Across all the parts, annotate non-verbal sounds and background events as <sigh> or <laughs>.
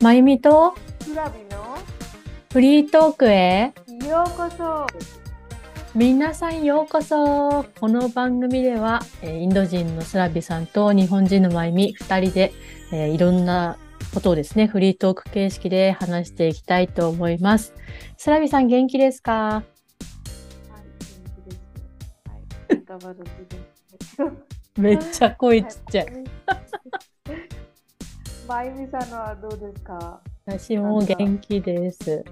まゆみとクラビの？フリートークへ？ようこそ。皆さんようこそ。この番組ではえーインド人のスラビさんと日本人のまゆみ2人で、えーいろんなことをですねフリートーク形式で話していきたいと思います。スラビさん元気ですか？はい、元気です。はい、<laughs> めっちゃ声ちっちゃい。まゆみさんのはどうですか？私も元気です。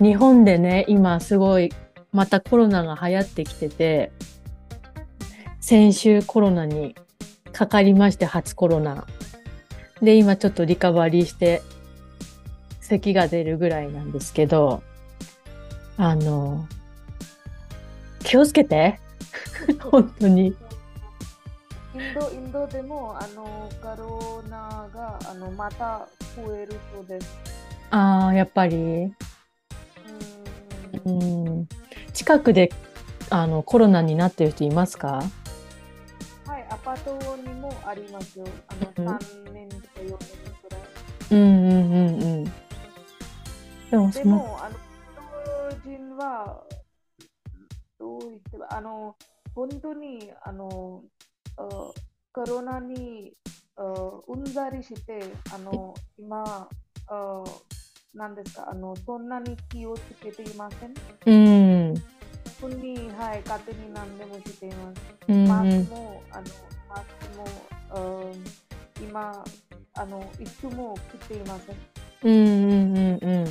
日本でね今すごいまたコロナが流行ってきてて先週コロナにかかりまして初コロナ。で今ちょっとリカバリーして咳が出るぐらいなんですけどあの気をつけて。<laughs> 本当に。ンド、インドでもあのコロナがあのまた増えるそうです。ああやっぱりううん近くであのコロナになってる人いますか？はい、アパートにもありますよ。あうんの3年とか4年くらい。うんうんうんうんでもそのでも、あの、人は、どう言ってば、あの、本当に、あの、あコロナにあうんざりして、あの、今、あなんですか、あの、そんなに気をつけていません？うん本当に、はい、勝手に何でもしています。うんマスクも、あの、マスクも、あ今、あの、いつも着ていません。うんうんうんうん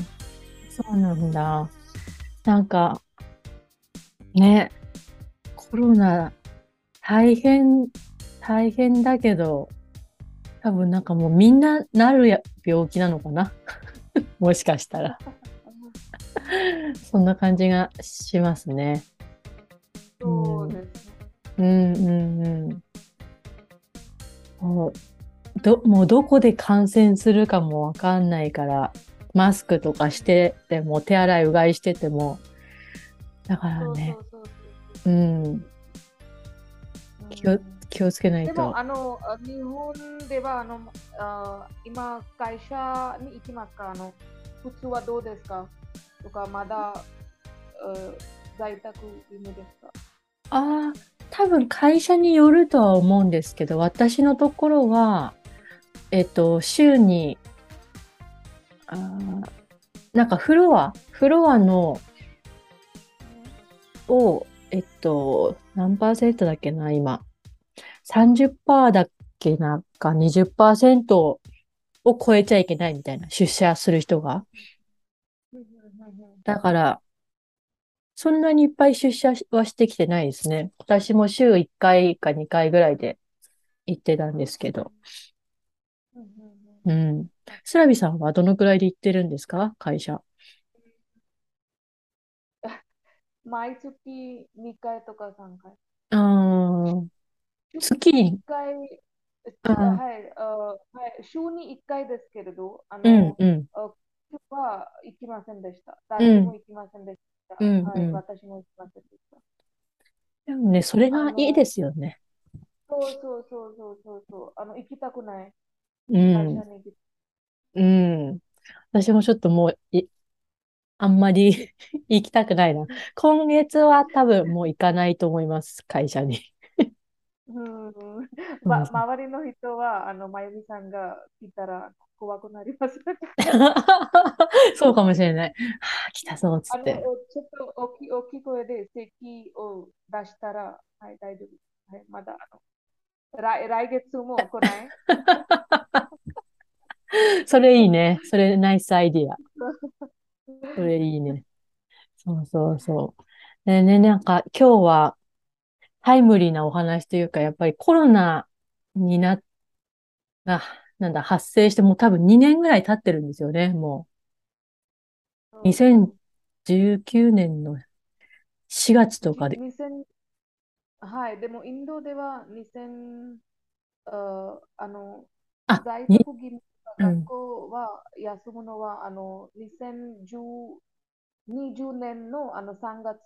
そうなんだなんかねコロナ大変大変だけど多分なんかもうみんななるや病気なのかな？<laughs> もしかしたら。そんな感じがしますね。そうです。ね。うんうんうん。もうどもうどこで感染するかもわかんないからマスクとかしてても手洗いうがいしてても。だからね。うん気を気をつけないでともあのあ日本ではあのあ今会社に行きますか？あの普通はどうですか？とかまだあ在宅犬ですか？ああ多分会社によるとは思うんですけど私のところはえっと週にあーなんかフロアフロアのを、えっと、何パーセントだっけな、今。30%だっけな、か20%を超えちゃいけないみたいな、出社する人が。だから、そんなにいっぱい出社はしてきてないですね。私も週1回か2回ぐらいで行ってたんですけど。うん。スラビさんはどのくらいで行ってるんですか？会社。毎月2回とか3回。あー月に？1回、あーはい、あはい、週に1回ですけれど、あの、うんうん。あは行きませんでした。誰も行きませんでした。はい、うんうん私も行きませんでした。でもね、それがいいですよね。そうそうそうそうそうそう。あの、行きたくない。うん。うん。私もちょっともうい、あんまり <laughs> 行きたくないな。今月は多分もう行かないと思います、会社に。うん。<laughs> うんま、周りの人は、あの、まゆみさんが来たら怖くなります。<laughs> そうかもしれない。はあ、来たぞ、つあの、って。ちょっと大きい大きい声で咳を出したら、はい、大丈夫。はい、まだ、あの、来、来月も来ない？それいいね。それナイスアイディア。それいいね。そうそうそう。でね、なんか今日はタイムリーなお話というか、やっぱりコロナにな、あ、なんだ、発生してもう多分2年ぐらい経ってるんですよね、もう。2019年の4月とかで。2000はい、でもインドでは2000、ああの、あ、在に、宅義務うん。学校は休むのは、あの、2010 20年のあの3月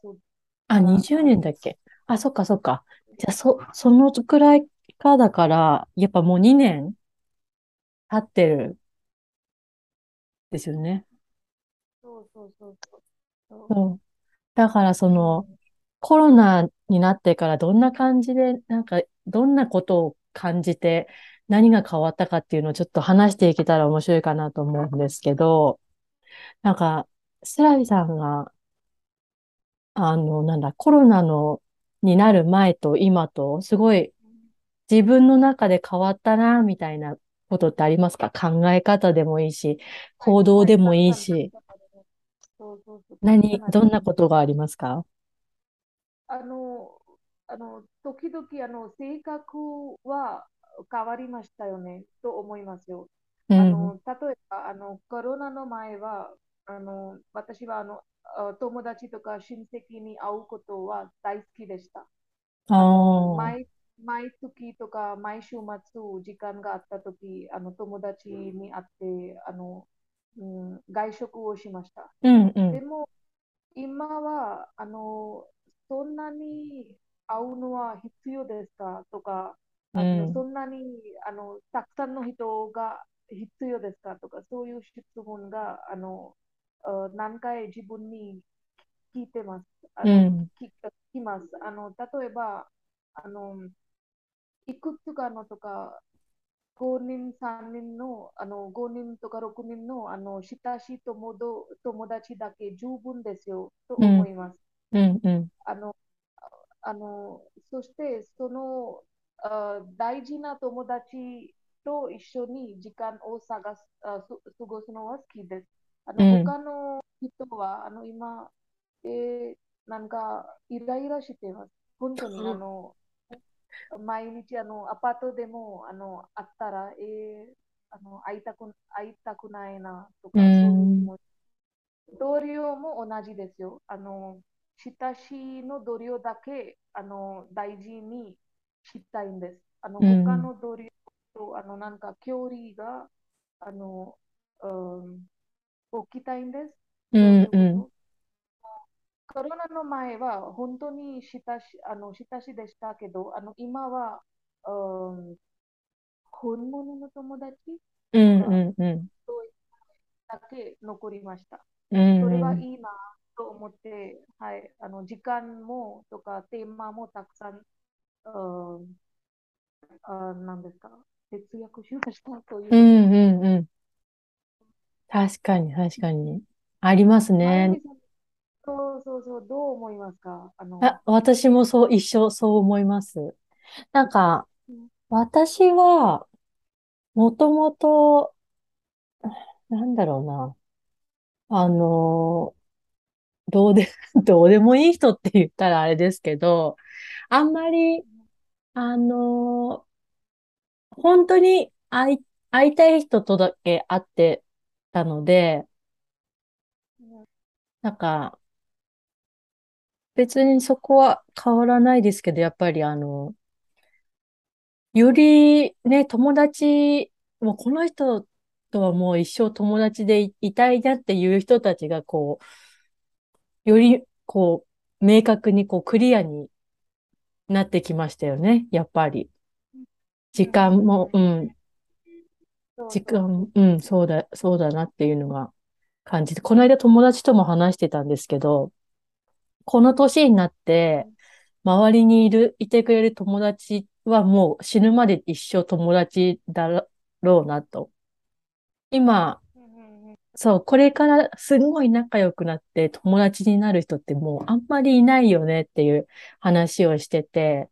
あ、から20あ年だっけ？あ、そっかそっか。じゃあ、そ、そのくらいかだから、やっぱもう2年経ってるですよね。そうそうそうそう。そそう。だからその、ん。コロナになってからどんな感じで、なんか、どんなことを感じて、何が変わったかっていうのをちょっと話していけたら面白いかなと思うんですけど、なんか、スラビさんが、あの、なんだ、コロナの、になる前と今と、すごい自分の中で変わったな、みたいなことってありますか？考え方でもいいし、行動、でも、いいし、何、どんな。ことがありますか？あの、あの、時々、あの、性格は変わりましたよね、と思いますよ。うん。あの、例えば、あの、コロナの前は、あの、私は、あの、あ友達とか親戚に会うことは大好きでした。毎、毎月とか毎週末、時間があったとき、あの、友達に会って、あの、うん、外食をしました。うん、うん、でも、今は、あの、そんなに会うのは必要ですか？とか、あの、そうん、んなに、あの、たくさんの人が必要ですかとか、そういう質問が、あの、あ何回自分に聞いてます。あの、うん、聞聞きます。あの、例えば、あの、いくつかのとか、5人、3人の、あの、5人とか6人の、あの、親しい友ど友達だけ十分ですよ、とうん、思います。うん、うん、あの、あの、そして、その、あ大事な友達と一緒に時間を探す、過ごすのは好きです。あの、うん、他の人は、あの、今、えーなんか、イライラしています。本当に、あの、毎日、あの、アパートでも、あの、会ったら、えーあの、会いたく、会いたくないな、とうか、そういう気ん、持ち。同僚も同じですよ。あの、親しいの同僚だけ、あの、大事にしたいんです。あの、他うん、の同僚と、あの、なんか、距離が、あの、うん、置きたいんです。そうん、うん。コロナの前は本当に親し、あの、親しでしたけど、あの、今は、うん、本物の友達うん、うん、うん、だけ残りました。うん、それうん、はいいなと思って、はい、あの時間もとかテーマもたくさん、あなんですか、節約しました？といううん。うん、うん確かに、確かに。ありますね。そうそうそう、どう思いますか？あの、あ、私もそう、一緒、そう思います。なんか、うん私は、もともと、なんだろうな。あの、どうで、<laughs> どうでもいい人って言ったらあれですけど、あんまり、あの、本当に会い、会いたい人とだけ会ってたので、なんか、別にそこは変わらないですけど、やっぱりあの、よりね、友達、もうこの人とはもう一生友達でい、いたいなっていう人たちが、こう、より、こう、明確に、こう、クリアになってきましたよね、やっぱり。時間も、うん。時間、うん、そうだ、そうだなっていうのが感じて、この間友達とも話してたんですけど、この年になって、うん周りにいる、いてくれる友達はもう死ぬまで一生友達だろうなと。今、そう、これからすんごい仲良くなって友達になる人ってもうあんまりいないよねっていう話をしてて、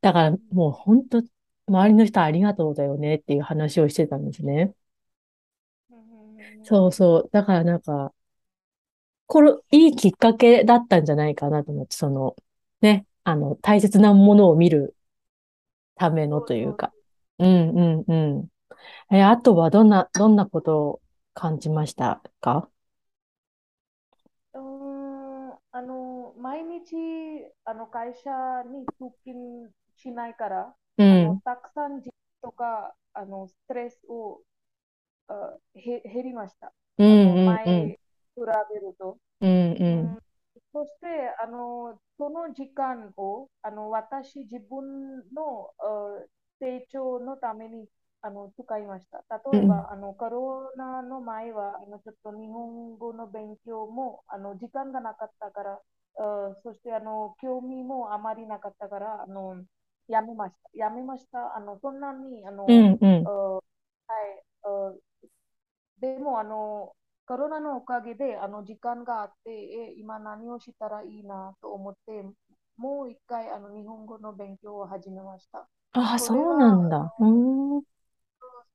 だからもう本当、周りの人ありがとうだよねっていう話をしてたんですね。そうそう。だからなんか、これ、いいきっかけだったんじゃないかなと思って、その、ね、あの、大切なものを見るためのというか。うんうんうん。え、あとはどんな、どんなことを感じましたか？うーん、あの、毎日、あの、会社に通勤しないから、うん、たくさん時間とか、あの、ストレスを、あ、へ、減りました。うんうんうん、前、比べると。うん。そして、あの、その時間を、あの、私、自分の、あ成長のためにあの使いました。例えば、うん。あのコロナの前はあのちょっと日本語の勉強もあの時間がなかったから、あそしてあの興味もあまりなかったから、あのやめました。やめました。あのそんなにあの、うん、うん。あはい、あでもあのコロナのおかげであの時間があって、え今何をしたらいいなと思って、もう一回あの日本語の勉強を始めました。ああ、そうなはんだ。うーん。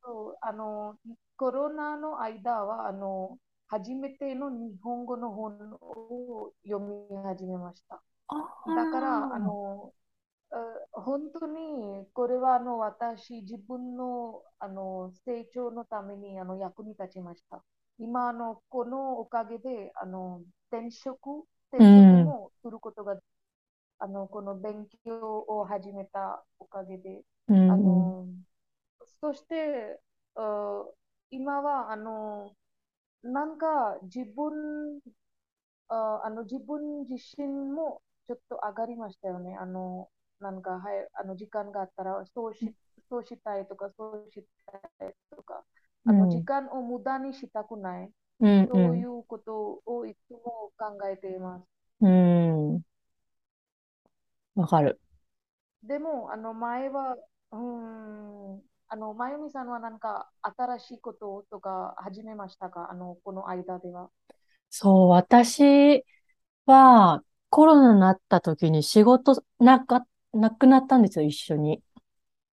そうあのコロナの間はあの初めての日本語の本を読み始めました。あだからああ、のあ本当にこれはあの私自分のあの成長のためにあの役に立ちました。今あのこのおかげであの転職う転職ん、もすることがあのこの勉強を始めたおかげでうん、うん。あのそして、あ今は、あの、なんか自分、あ、あの自分自身もちょっと上がりましたよね。あの、なんか、はい、あの時間があったら、そうし、そうしたいとか、そうしたいとか、あの時うん、間を無駄にしたくない。うん、うそういん。うことをいつも考えています。うん、わかる。でも、あの前は、うーん、あの、まゆみさんはなんか新しいこととか始めましたか？あの、この間では。そう、私はコロナになった時に仕事なか、なくなったんですよ、一緒に。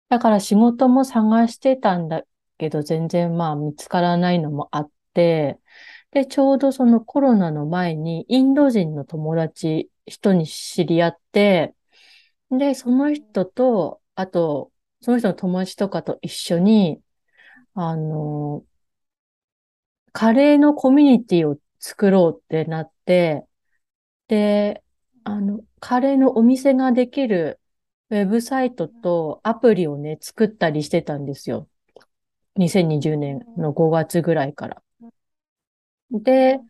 だから仕事も探してたんだけど、全然まあ見つからないのもあって、で、ちょうどそのコロナの前にインド人の友達、人に知り合って、で、その人と、あと、その人の友達とかと一緒に、あの、カレーのコミュニティを作ろうってなって、で、あの、カレーのお店ができるウェブサイトとアプリをね、作ったりしてたんですよ。2020年の5月ぐらいから。で、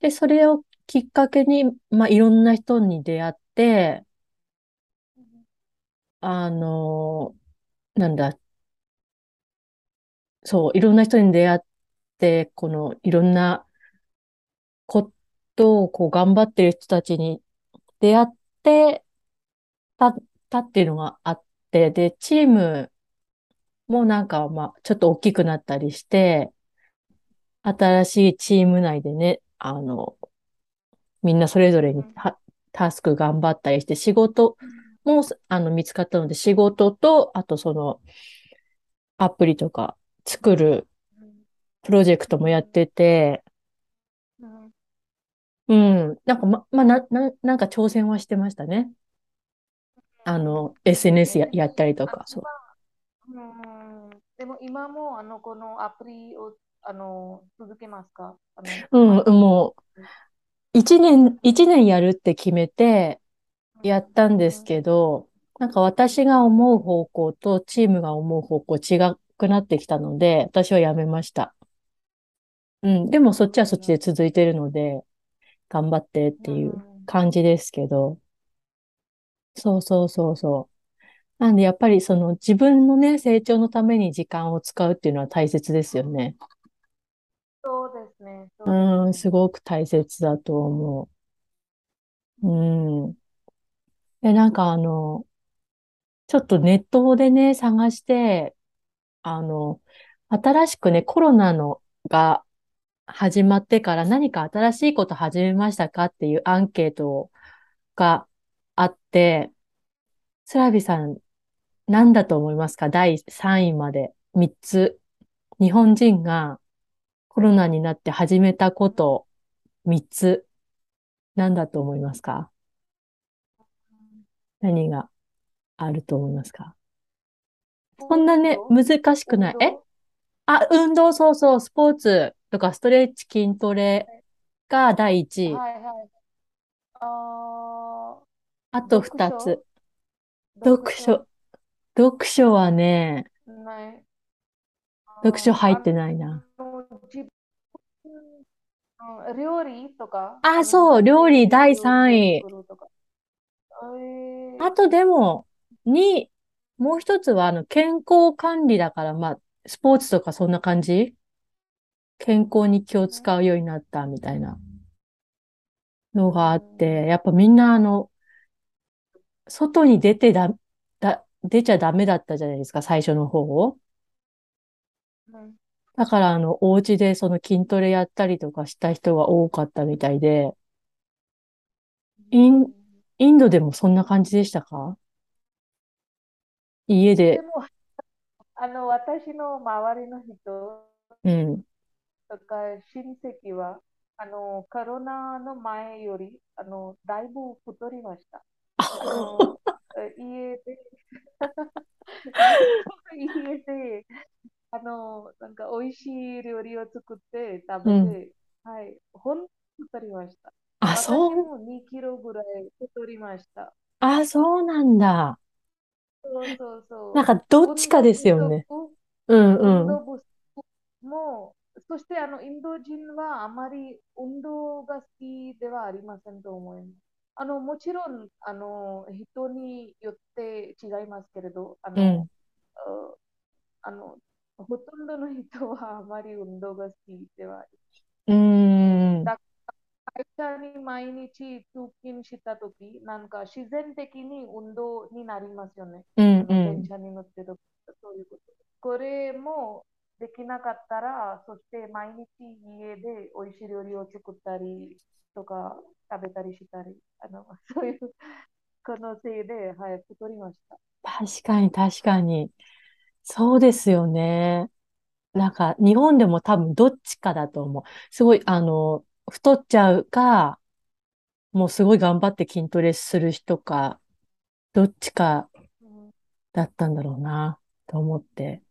で、それをきっかけに、まあ、いろんな人に出会って、あの、なんだ、そう、いろんな人に出会って、この、いろんなことを、こう、頑張ってる人たちに出会ってた、たっていうのがあって、で、チームもなんか、まあ、ちょっと大きくなったりして、新しいチーム内でね、あの、みんなそれぞれにタタスク頑張ったりして、仕事も、あの、見つかったので、仕事と、あとその、アプリとか作るプロジェクトもやってて、うん、なんか、ま、まあ、な、な、なんか挑戦はしてましたね。あの、SNS や、やったりとか、そう。ん。でも今もあのこのアプリをあの続けますか？う。うん。もう、一年、一年やるって決めて、やったんですうんけど、なんか私が思う方向とチームが思う方向違くなってきたので、私はやめました。うん。でもそっちはそっちで続いてるので、頑張ってっていう感じですけど。そうそうそうそう。なんでやっぱりその自分のね、成長のために時間を使うっていうのは大切ですよね。そうですね、そうですうん、ね。すごく大切だと思う。うん。で、なんかあの、ちょっとネットでね、探して、あの、新しくね、コロナのが始まってから何か新しいこと始めましたかっていうアンケートがあって、スラビさん何だと思いますか？第3位まで3つ。日本人がコロナになって始めたこと3つ。何だと思いますか？何があると思いますか？そんなね、難しくない？え？あ、運動、そうそう、スポーツとかストレッチ、筋トレが第一位。はいはい。ああと二つ。読読書書？読書はね、ない。読書あ入ってあないな。料理とか、あ、そう、分料理第で料理を3位。あとでも、2、もう一つは、あの、健康管理だから、まあ、スポーツとかそんな感じ？健康に気を使うようになったみたいな。のがあって、やっぱみんなあの、外に出てだ、だ、出ちゃダメだったじゃないですか、最初の方を。だからあの、お家でその筋トレやったりとかした人が多かったみたいで、イン、インドでもそんな感じでしたか？家で。でも、あの、私の周りの人うん。とか親戚は、あの、コロナの前より、あの、だいぶ太りました。あの、家で <laughs> 家で、あの、なんか美味しい料理を作って食べて、うん、はい、ほんと太りました。あ、そう。私も2キロぐらい太りました。あ、そうなんだ。そうそうそう。なんかどっちかですよね。うんうん。もそしてあのインド人はあまり運動が好きではありませんと思います。あのもちろんあの人によって違いますけれど、あの、うん、あのほとんどの人はあまり運動が好きではありません。うん。に毎日通勤したとき、なんか自然的に運動になりますよね。うんうん、電車に乗ってるそういうこと。これもできなかったら、そして毎日家で美味しい料理を作ったりとか食べたりしたり、あのそういう可能性で、はい、太りました。確かに確かに。そうですよね。なんか日本でも多分どっちかだと思う。すごい、あの、太っちゃうか、もうすごい頑張って筋トレする人か、どっちかだったんだろうな、と思って。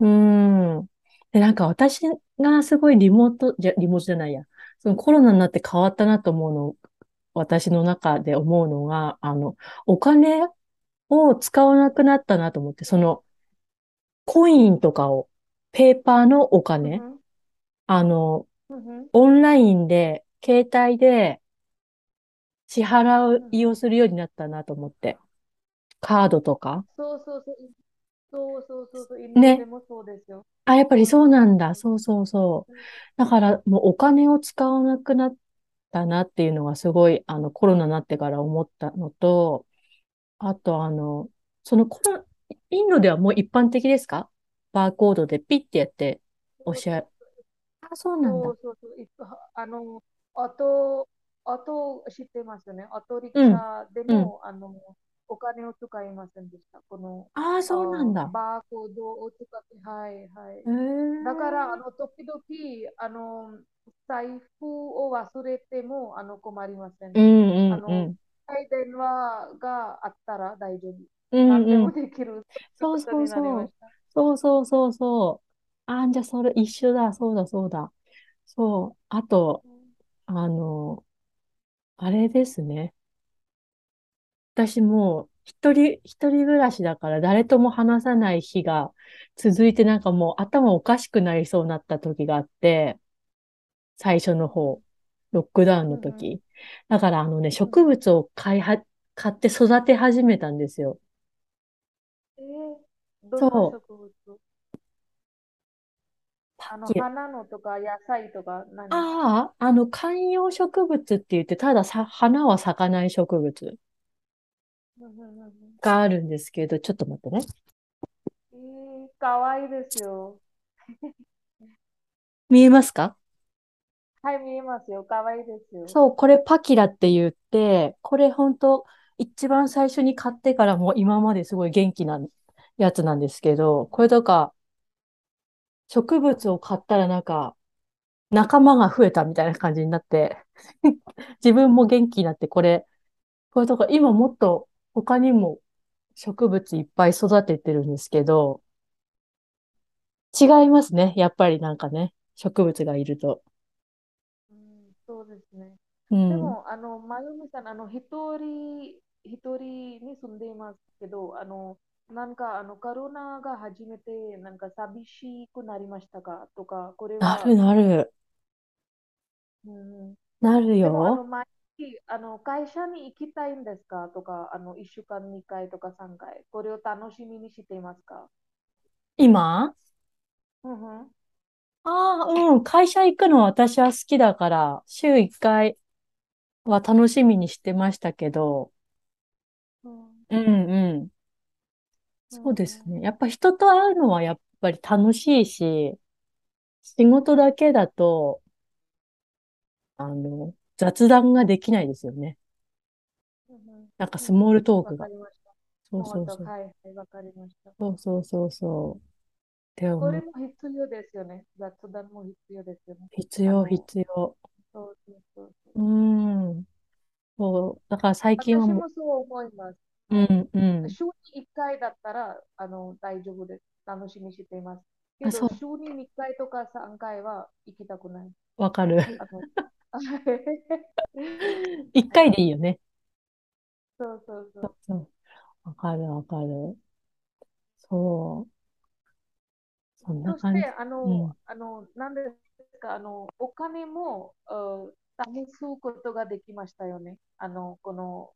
うん。で、なんか私がすごいリモート、じゃ、リモートじゃないや。そのコロナになって変わったなと思うの、私の中で思うのが、あの、お金を使わなくなったなと思って、その、コインとかを、ペーパーのお金、あの、オンラインで、携帯で支払いをするようになったなと思って。カードとか。そうそうそう。そうそうそうそう。今でもそうですよ。あ、やっぱりそうなんだ。そうそうそう。だからもうお金を使わなくなったなっていうのがすごい、あの、コロナになってから思ったのと、あとあの、そのコロ、インドではもう一般的ですか？バーコードでピッてやっておっしゃる。あ、そうなんだ。そうそうそう。あの、あと、あと知ってますよね。アトリクシャでも、うん、あの、お金を使いませんでした。この、ああ、そうなんだ。バーコードを使って、はいはい。だから、あの、時々、あの、財布を忘れても、あの、困りません。うんうんうん、あの、電話があったら大丈夫。うんうん、何でもできる。そうそうそう。そうそうそうそう。あんじゃそれ一緒だ。そうだそうだ。そう。あと、あの、あれですね。私も一人、一人暮らしだから誰とも話さない日が続いてなんかもう頭おかしくなりそうになった時があって、最初の方、ロックダウンの時。だからあのね、植物を買いは、買って育て始めたんですよ。えー、どんな植物あの、花のとか野菜とか何？ああ、あの、観葉植物って言って、たださ、花は咲かない植物があるんですけど、ちょっと待ってね。えー、かわいいですよ。<laughs> 見えますか？はい、見えますよ。かわいいですよ。そう、これパキラって言って、これ本当一番最初に買ってからも今まですごい元気なやつなんですけど、これとか、植物を買ったらなんか、仲間が増えたみたいな感じになって <laughs> 自分も元気になって、これ、これとか今もっと他にも植物いっぱい育ててるんですけど、違いますね。やっぱりなんかね、植物がいると。うん、そうですね。うん、でも、あの、まゆみさん、あの、一人、一人に住んでいますけど、あの、なんか、あの、コロナが始めて、なんか寂しくなりましたか？とか、これは。なるなる。うん、なるよ。でも、あの、毎あの会社に行きたいんですか？とか、あの1週間2回とか3回。これを楽しみにしていますか？今？うんうんああ、うん。会社行くの私は好きだから、週1回は楽しみにしてましたけど、うんうんうん。そうですうんね。やっぱ人と会うのはやっぱり楽しいし、仕事だけだと、あの、雑談ができないですよね。うんなんかうんスモールトーわクが。そうそうそう。はい、はい、わかりました。そうそうそうそう。って思う。これも必要ですよね。雑談も必要ですよね。必要、必要。そうそうそうそう。ん。そう。だから最近はも私もそう思います。う、ん、うん。週に1回だったら、あの、大丈夫です。楽しみにしています。けあ、ど、週に2回とか3回は行きたくない。わかる。あの、<laughs> 一回でいいよね。そうそうそう。わかる、わかる。そう。そんなそして、感じ。あの、うん。あの、なんですか、あの、お金も、うん試すことができましたよね。あの、この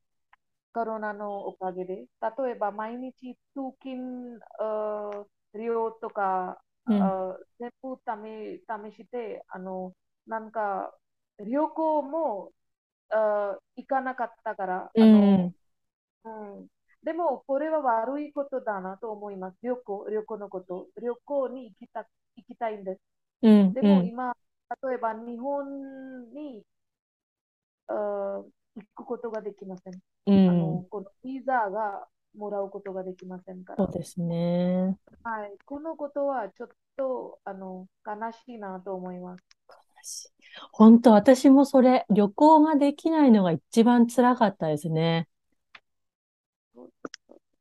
コロナのおかげで。例えば、毎日通勤、あ量とか、うん。あ全部試試して、あの、なんか、旅行もあ行かなかったから、うあの、ん。うん。でも、これは悪いことだなと思います。旅行、旅行のこと。旅行に行きた、行きたいんです。うん。でうん。も今、例えば日本にあ行くことができません。うん。あの、このビザがもらうことができませんから。そうですね。はい。このことはちょっと、あの、悲しいなと思います。本当、私もそれ、旅行ができないのが一番辛かったですね。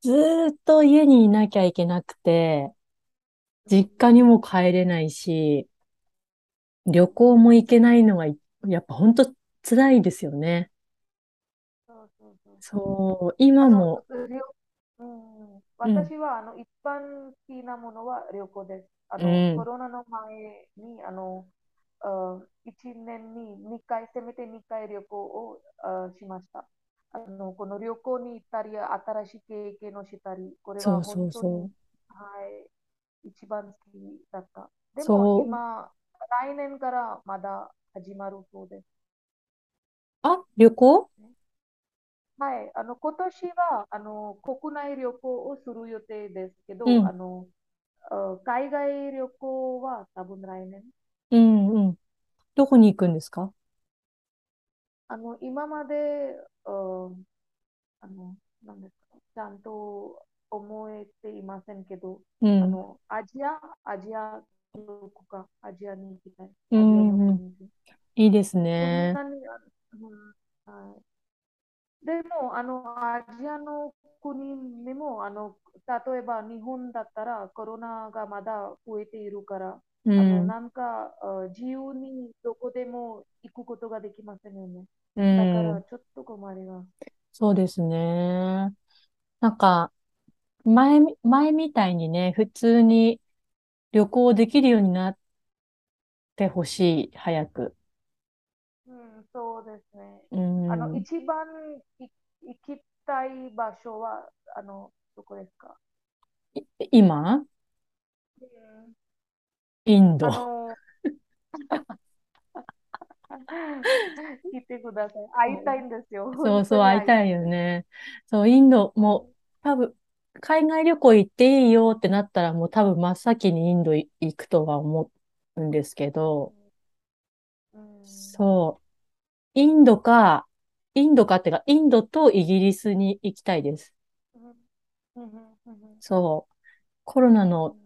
ずーっと家にいなきゃいけなくて、実家にも帰れないし、旅行も行けないのがい、やっぱ本当辛いですよね。そう今も、旅うん、うん、私はあの一般的なものは旅行です。あうの、コん、ロナの前に、あの、あ1年に2回、せめて2回旅行をあしました。あの、この旅行に行ったり、新しい経験をしたり、これは本当に、一番好きだった。でも今、来年からまだ始まるそうです。あ、旅行？はい、あの今年はあの国内旅行をする予定ですけど、あうん、のあ海外旅行は多分来年。うん、うん。どこに行くんですか？あの今まで、ああの、なんですか、ちゃんと思えていませんけど、うん、あのアジア、アジア旅行か、アジアに行きたい。うん。いいですね。うん。はいでも、あの、アジアの国にも、あの、例えば日本だったらコロナがまだ増えているから、あの、うん、なんか、あ自由にどこでも行くことができませんよね。うだから、ん。ちょっと困ります。そうですね。なんか、前み、前みたいにね、普通に旅行できるようになってほしい、早く。うん、そうですね。うあの、ん。一番い行きたい場所は、あの、どこですか？い今？うんインド。<laughs> 聞いてください。会いたいんですよ。そうそう、会いたい。よね。そう、インドも、うん多分、海外旅行行っていいよってなったら、もう多分真っ先にインドい行くとは思うんですけど、うん。そう、インドか、インドかってか、インドとイギリスに行きたいです。そう、コロナの、うん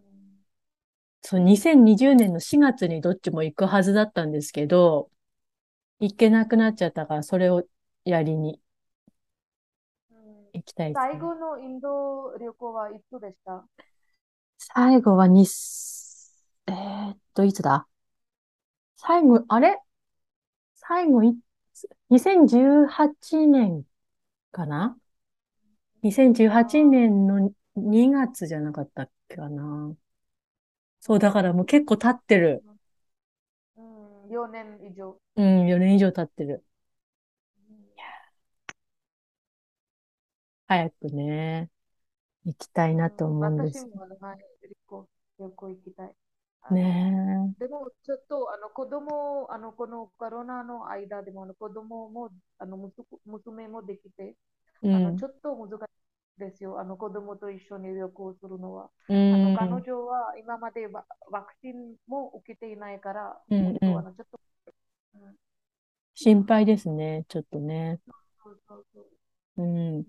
そう、2020年の4月にどっちも行くはずだったんですけど、行けなくなっちゃったから、それをやりに。うん。行きたいですね。最後のインド旅行はいつでした？最後はに、えーっと、いつだ？最後、あれ？最後2018年かな ?2018 年の2月じゃなかったっけかな？そう、だからもう結構経ってる。うん、4年以上。うん、4年以上経ってる。早くね、行きたいなと思うんです。私も、はい、旅行、旅行行きたい。あね。でもちょっとあの子供、あのこのコロナの間でもあの子供もあの娘もできて、あのうん、ちょっと難しいですよ、あの子供と一緒に旅行するのは。うあの彼ん、女は今までワ、ワクチンも受けていないから、うん、あうん。のちょっと、うん、心配ですね、ちょっとね。うん、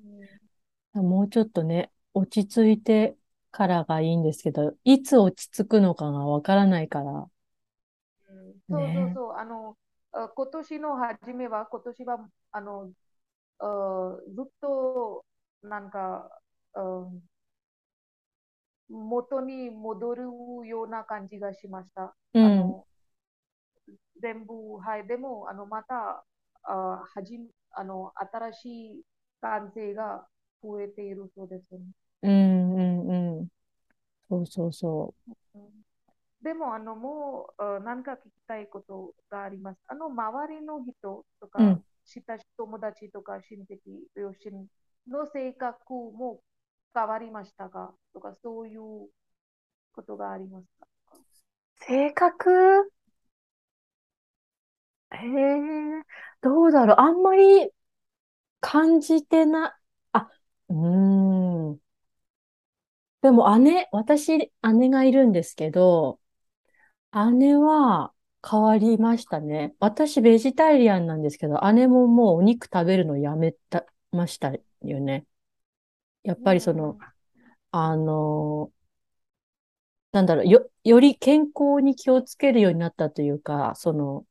もうちょっとね、落ち着いてからがいいんですけど、いつ落ち着くのかがわからないから、うんそうそうね。そう、あの、あ今年の初めは、今年は、あの、あずっと、なんか、うん元に戻るような感じがしました。うん、あの、全部、はい、でも、あの、また、あ、はじ、あの、新しい感性が増えているそうですね。うん、うん、うん。そうそうそうんでも、あの、もう、あ何か聞きたいことがあります。あの、周りの人とう。うか、ん。親友達とか、親戚、両親の性格も変わりましたかとか、そういうことがありますか？性格？へえ、どうだろう。あんまり感じてな、あ、うーん。でも姉、私、姉がいるんですけど、姉は変わりましたね。私、ベジタリアンなんですけど、姉ももうお肉食べるのやめた、ましたよね。やっうんぱりその、うんあの、なんだろう、よ、より健康に気をつけるようになったというか、その、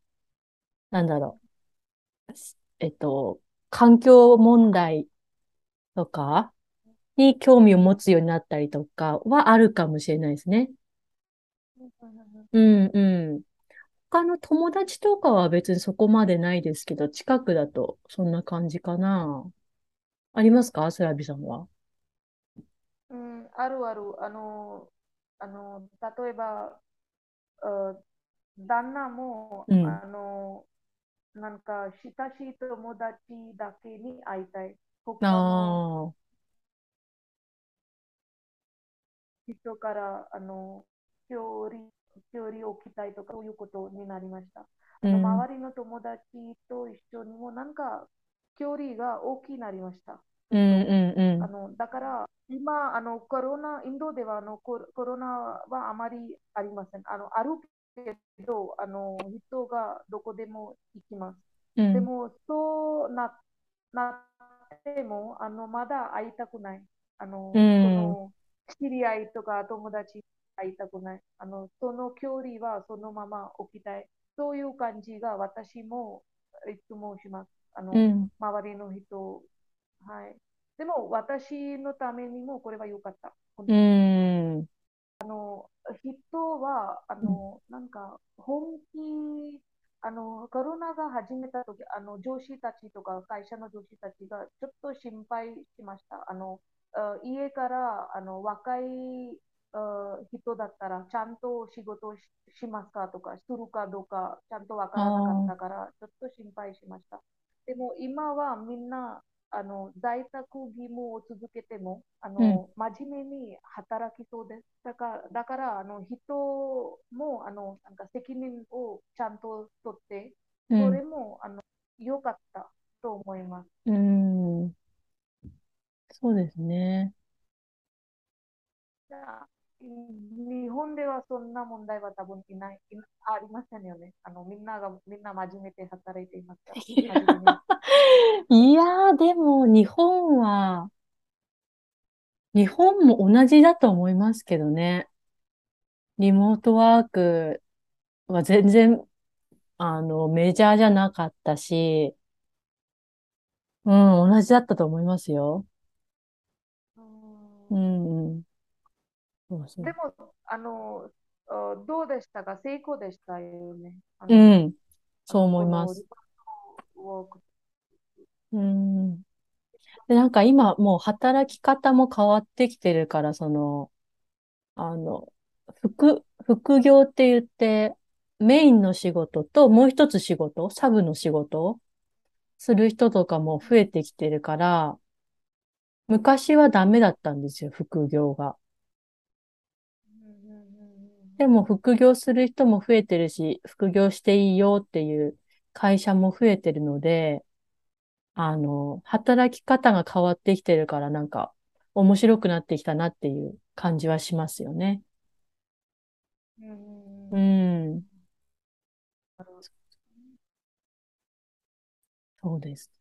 なんだろう、えっと、環境問題とかに興味を持つようになったりとかはあるかもしれないですね。うんうん。他の友達とかは別にそこまでないですけど、近くだとそんな感じかな。ありますか？スラビさんは。うんうんあるある。あの、あの、例えば、あ旦那も、うん。あの、なんか、親しい友達だけに会いたい。あ他の人からあの距離距離を置きたいとかそういうことになりました。あのうん、周りの友達と一緒にもなんか距離が大きくなりました。ちうん、うん、うん、あのだから今あのコロナ、インドではあのココロナはあまりありません。あのあるけどあの人がどこでも行きます。うん、でもそうな、なってもあのまだ会いたくない。あうのそん、の知り合いとか友達会いたくない。あの、その距離はそのまま置きたい。そういう感じが私もいつもします。あの、うん、周りの人。はい。でも私のためにもこれは良かった。本う当に。ん、人は、あの、なんか、本気、あの、コロナが始めたとき、あの、上司たちとか会社の上司たちがちょっと心配しました。あの、あ家からあの若いあ人だったらちゃんと仕事ししますかとか、するかどうかちゃんとわあからなかっあ、たから、ちょっと心配しました。でも今はみんなあの在宅義務を続けてもあうん、の真面目に働きそうです。だから、だからあの人もあのなんか責任をちゃんと取って、それうん、もあの良かったと思います。うん、そうですね。じゃあ日本ではそんな問題は多分いない、いありませんよね。あのみんながみんな真面目で働いていますから。<laughs> いやー、でも日本は、日本も同じだと思いますけどね。リモートワークは全然、あの、メジャーじゃなかったし、うん、同じだったと思いますよ。ううんん、うん、そうそう。でも、あの、あどうでしたか？成功でしたよね？あうの、ん、そう思います。うん。で、なんか今もう働き方も変わってきてるから、その、あの、副、副業って言って、メインの仕事ともう一つ仕事、サブの仕事？をする人とかも増えてきてるから、昔はダメだったんですよ、副業が。でも副業する人も増えてるし、副業していいよっていう会社も増えてるので、あの、働き方が変わってきてるからなんか面白くなってきたなっていう感じはしますよね。うんうん、そうです。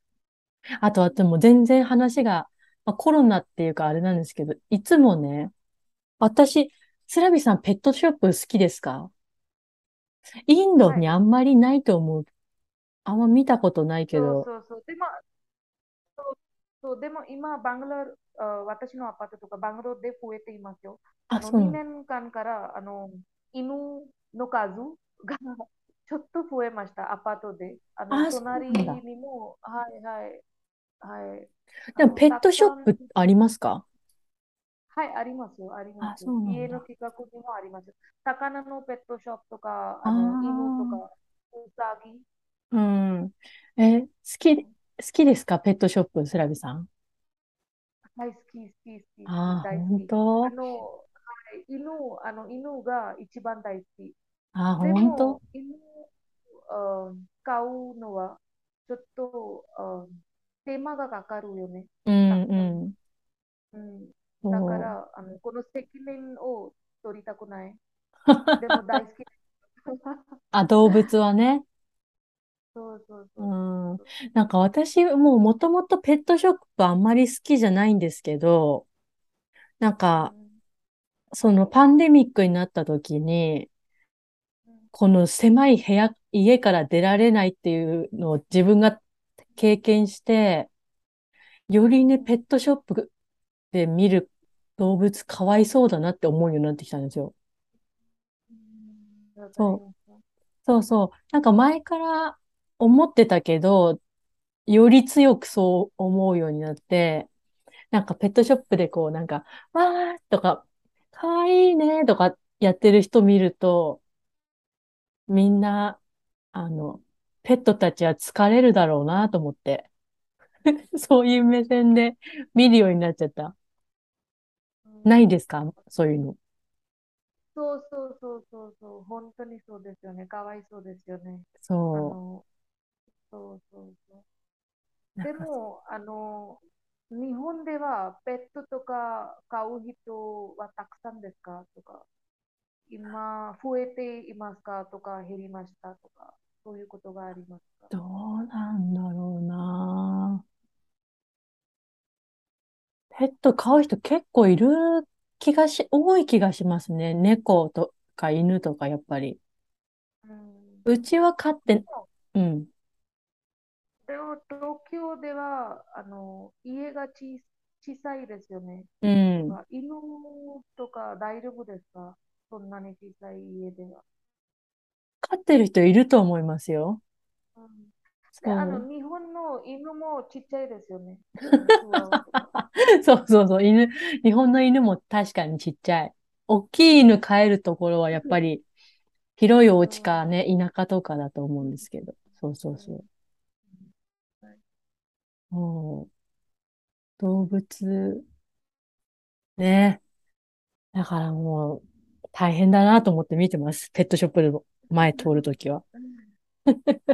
あとはでも全然話が、まあ、コロナっていうかあれなんですけど、いつもね、私、スラビさんペットショップ好きですか？インドはい。にあんまりないと思う。あんま見たことないけそうど。そうそう。でも、そうそうでも今、バングロー私のアパートとかバングロールで増えていますよ。ああ、の、そうなの。2年間からあの犬の数がちょっと増えました、アパートで。あの、隣だ。にも、はいはい、はい。でもペットショップありますか？はい、ありますよ、ありまあ、す。家のだ。近くにもあります。魚のペットショップとか、ああの、犬とか、あ、ウサギ。うん。え、好き、好きですか？ペットショップ、スラビさん。はい、好き、好き、好き、ああ、本大好き。あ当？の、はい、犬、あの、犬が一番大好き。ああ、本当？犬、あ飼うのは、ちょっと、あ手間がかかるよね。うん。うん。うん。だか。ら、あの、この責任を取りたくない。<laughs> でも大好き。あ、動物はね。<laughs> そうそううそうそうん。なんか私、もうもともとペットショップあんまり好きじゃないんですけど、なんか、うん、そのパンデミックになった時に、うん、この狭い部屋、家から出られないっていうのを自分が経験して、よりね、ペットショップで見る動物かわいそうだなって思うようになってきたんですよ。そう。そうそう。なんか前から思ってたけど、より強くそう思うようになって、なんかペットショップでこうなんか、わーとか、かわいいねとかやってる人見ると、みんな、あの、ペットたちは疲れるだろうなと思って、<laughs> そういう目線で見るようになっちゃった。うんないですか？そういうの。そうそうそうそうそう、本当にそうですよね。かわいそうですよね。あその、そうそうそう。でも、あの、日本ではペットとか飼う人はたくさんですか？とか、今増えていますか？とか減りました？とか、そういうことがありますか？どうなんだろうな。ペット飼う人結構いる気がし、多い気がしますね。猫とか犬とかやっぱり。うん。うちは飼っでて、も、うん、でも東京では、あの、家が小小さいですよね。うん。犬とか大丈夫ですか？そんなに小さい家では。飼ってる人いると思いますよ。うん、で、あの。日本の犬もちっちゃいですよね。<laughs> そうそうそう。犬、日本の犬も確かにちっちゃい。大きい犬飼えるところはやっぱり広いおう家かん。ね、田舎とかだと思うんですけど。そうそううんそう。もう動物、ね。だからもう大変だなと思って見てます。ペットショップの前通るときは。そ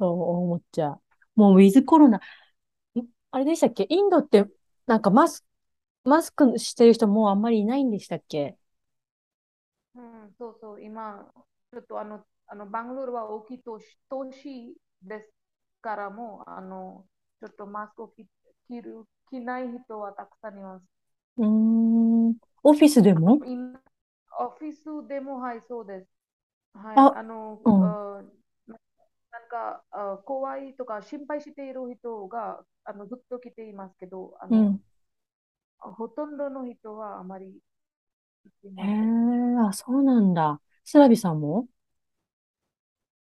う思っちゃう。もうウィズコロナ、ん？あれでしたっけ？インドってなんかマス、マスクしてる人もうあんまりいないんでしたっけ？うん、そうそう、今、ちょっとあの、あのバングロールは大きい都市、都市ですからも、あの、ちょっとマスクを着、着る、着ない人はたくさんいます。うーん。オフィスでも？オフィスでも、はい、そうです。はい、あ、あの、うん、あななんか、あ怖いとか心配している人が、あの、ずっと来ていますけど、あの、うん。ほとんどの人はあまり来ていへません。え、あ、そうなんだ。スラビさんも？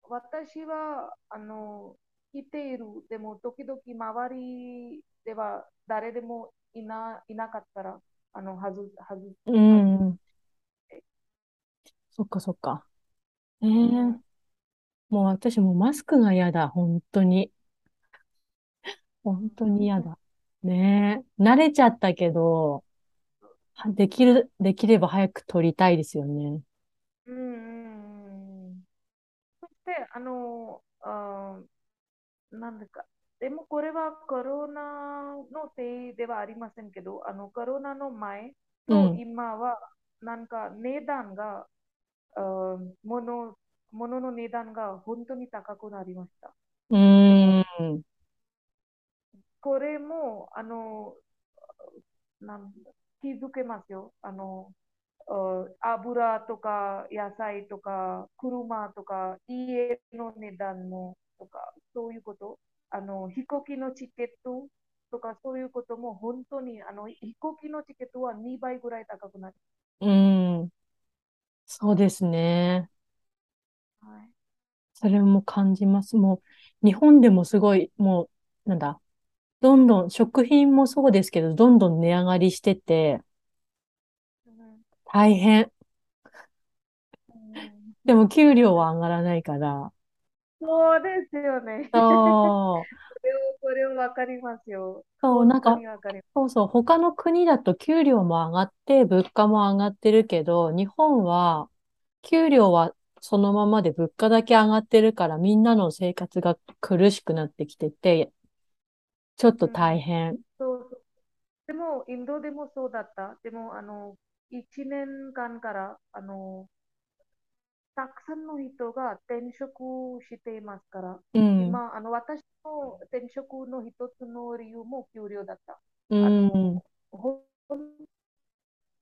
私は、あの、来ている。でも、時々周りでは誰でもいな、いなかったら、あの、外す、外す、う。ん。そっかそっか。ええ、うん。もう私もマスクが嫌だ。本当に。本当に嫌だ。ねえ、慣れちゃったけど、はできる、できれば早く撮りたいですよね。うんうんうんそして、あの、あー、なんですか。でもこれはコロナのせいではありませんけど、あのコロナの前とうん。今はなんか値段が、あー、物、物の値段が本当に高くなりました。うん。これも、あの、なん気づけますよ。あの、あ油とか野菜とか車とか家の値段もとかそういうこと、あの飛行機のチケットとかそういうことも本当にあの飛行機のチケットは2倍ぐらい高くなる。うーん。そうですね。はい。それも感じます。もう、日本でもすごい、もう、なんだ、どんどん、食品もそうですけど、どんどん値上がりしてて、うん、大変。うん、でも、給料。は上がらないから、そうですよね。そう、これを、これをわかりますよ。そう、なんか。そうそう、他の国だと給料も上がって、物価も上がってるけど、日本は、給料はそのままで物価だけ上がってるから、みんなの生活が苦しくなってきてて、ちょっとうん、大変。そうそう。でも、インドでもそうだった。でも、あの、1年間から、あの、たくさんの人が転職していますから、うん、今、あの私の転職の一つの理由も給料だった。うあん、の、本当に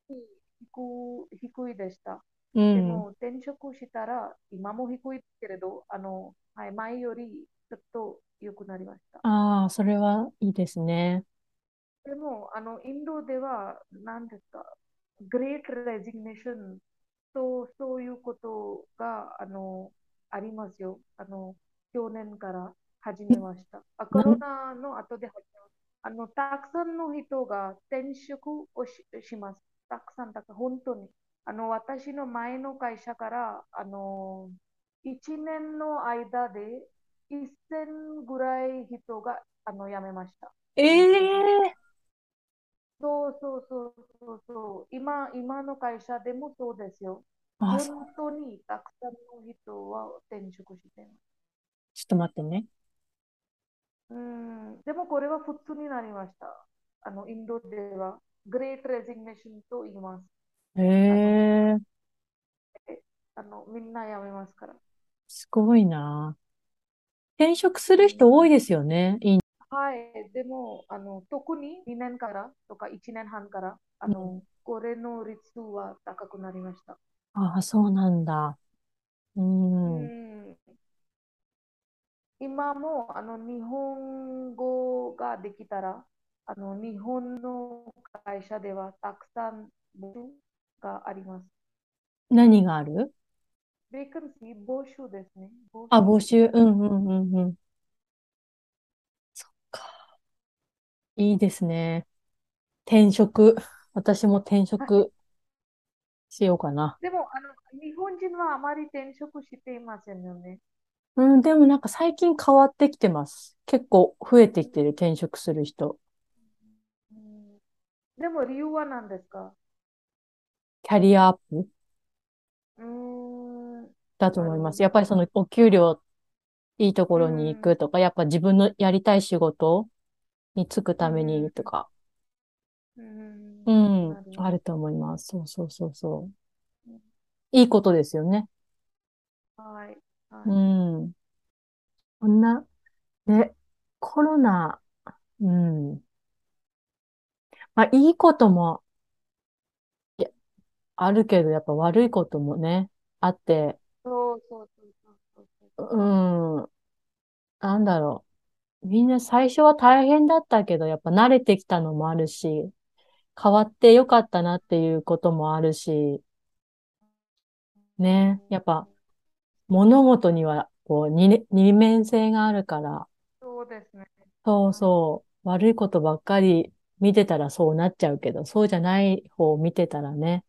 低低いでした。うん。でも、転職したら、今も低いけれど、あの、はい、前よりちょっと良くなりました。ああ、それはいいですね。でも、あの、インドでは、何ですか、グレートレジグネーションと、そういうことが、あの、ありますよ。あの、去年から始めました。あ、コロナの後で始めました。あの、たくさんの人が転職をし、します。たくさん、たくさん、本当に。あの、私の前の会社から、あの、1年の間で1000ぐらい人が、あの、辞めました。え転職。えそうそうそうそうそう。今、今の会社でもそうですよ。本当にたくさんの人は転職しています。ちょっと待ってね。うん、でもこれは普通になりました。あの、インドでは、グレートレジグネーションと言います。えあの、ええあのみんな辞めますから。すごいな。転職する人多いうん、ですよね。いい。はい、でも、あの、特に2年からとか1年半から、あうん。の、これの率は高くなりました。ああ、そうなんだ。ううん。ん今もあの日本語ができたら、あの日本の会社ではたくさん募集があります。何がある？ベーカンシー募集ですね。募あ、募集。集。うんうんうんうん。そっか。いいですね。転職。私も転職しようかな。でもあの、日本人はあまり転職していませんよね。うん、でもなんか最近変わってきてます。結構増えてきてる、転職する人。うんでも理由は何ですか？キャリアアップ？うーん、だと思います。やっ。ぱりそのお給料いいとこうろに行ん、くとか、やっぱ自分のやりたい仕事に就くうん、ためうん、にとか、うん、うん。あると思います。そうそうそうそう。いいことですよね。はい、はうい。ん。こんな、で、コロナ、うん。まあ、いいこともいやあるけど、やっぱ悪いこともね、あって、そうそうそうそうそうそう。うん、なんだろう。みんな最初は大変だったけど、やっぱ慣れてきたのもあるし、変わってよかったなっていうこともあるし、ね。やっぱ物事にはこう二二面性があるから、そうですね。そうはい。そう、悪いことばっかり見てたらそうなっちゃうけど、そうじゃない方を見てたらね、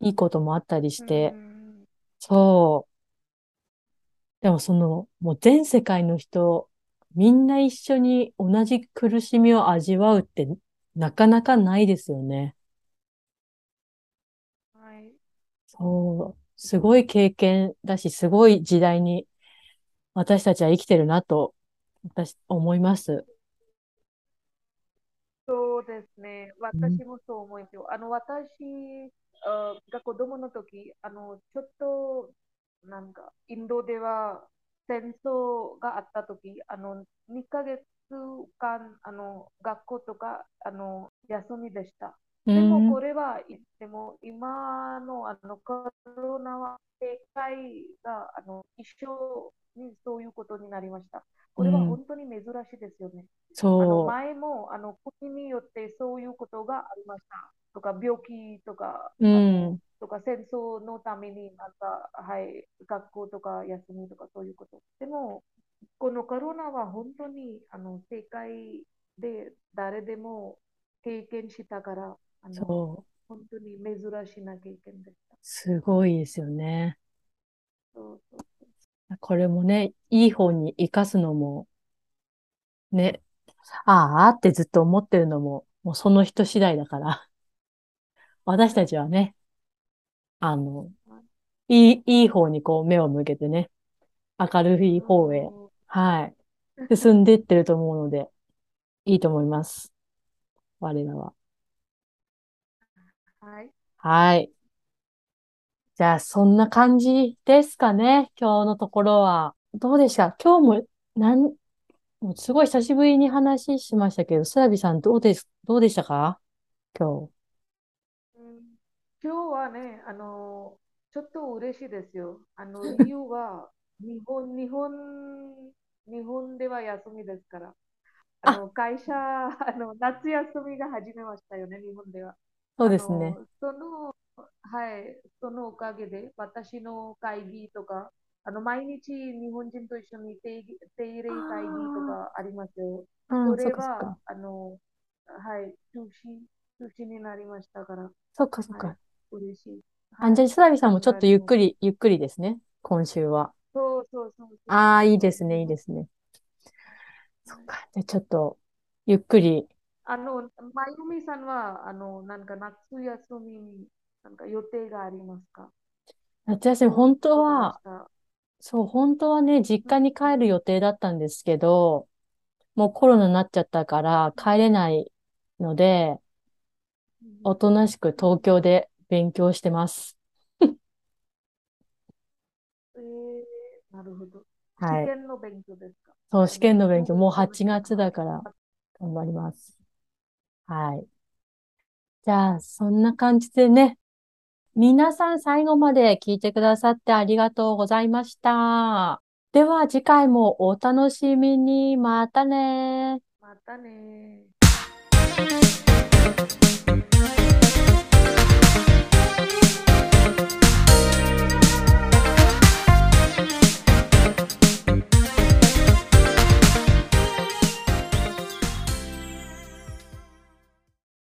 いいこともあったりしうて、ん。そう。でもその、もう全世界の人、みんな一緒に同じ苦しみを味わうってなかなかないですよね。はい。そう。すごい経験だし、すごい時代に私たちは生きてるなと、私、思います。そうですね。うん私もそう思いますよ。あの、私あが子供の時、あの、ちょっと、なんか、インドでは戦争があった時、あの、2ヶ月間、あの、学校とか、あの、休みでした。うでも、ん。これは、いでも、今の、あの、コロナは、世界が、あの、一緒にそういうことになりました。これはうん。本当に珍しいですよね。あのそ前もあの国によってそういうことがありました。とか病気とか、う。ん。のとか戦争のためになんか、はい、学校とか休みとかそういうこと。でも、このコロナは本当にあの世界で誰でも経験したから、あのそう。本当に珍しいな経験でした。すごいですよね。そうそうそうこれもね、いい方に生かすのも、ね、ああってずっと思ってるのも、もうその人次第だから、私たちはね、あの、いい、いい方にこう目を向けてね、明るい方へ、そはい、う進んでいってると思うので、いいと思います。我らは。はい。はい。じゃあ、そんな感じですかね。今日のところは。どうでした？今日も、なん、もうすごい久しぶりに話しましたけど、スラビさんどうです、どうでしたか？今うん今日はね、あの、ちょっと嬉しいですよ。あの、理由は、日本、日本、日本では休みですから。ああ、の、会社、あの、夏休みが始めましたよね、日本では。そうあですね。の、その、はい、そのおかげで、私の会議とか、あの、毎日日本人と一緒に定義、定例会議とあかありますよ。あ、うん、それ。は、あの、はい、中止、中止になりましたから、そっかそっはい、か。嬉しい。あ、じゃあ、はい、スラビさんもちょっとゆっ。くり、ゆっくりですね。今週は。そうそうそうそうああ、いいですね、いい。ですね。そはいっか。じゃあ、ちょっと、ゆっくり。あの、まゆみさんは、あの、なんか夏休みに、なんか予定がありますか？夏休み、本当は、日。そう、本当はね、実うん家に帰る予定だったんですけど、もうコロナになっちゃったから帰れないので、うんおとなしく東京で勉強してます。えー、なるほど。はい。試験の勉強ですか？そう、あ試験のの、勉強、もうもうこの8月だから頑張ります。はい。じゃあ、そんな感じでね、皆さん最後まで聞いてくださってありがとうございました。では次回もお楽しみに。またね。またね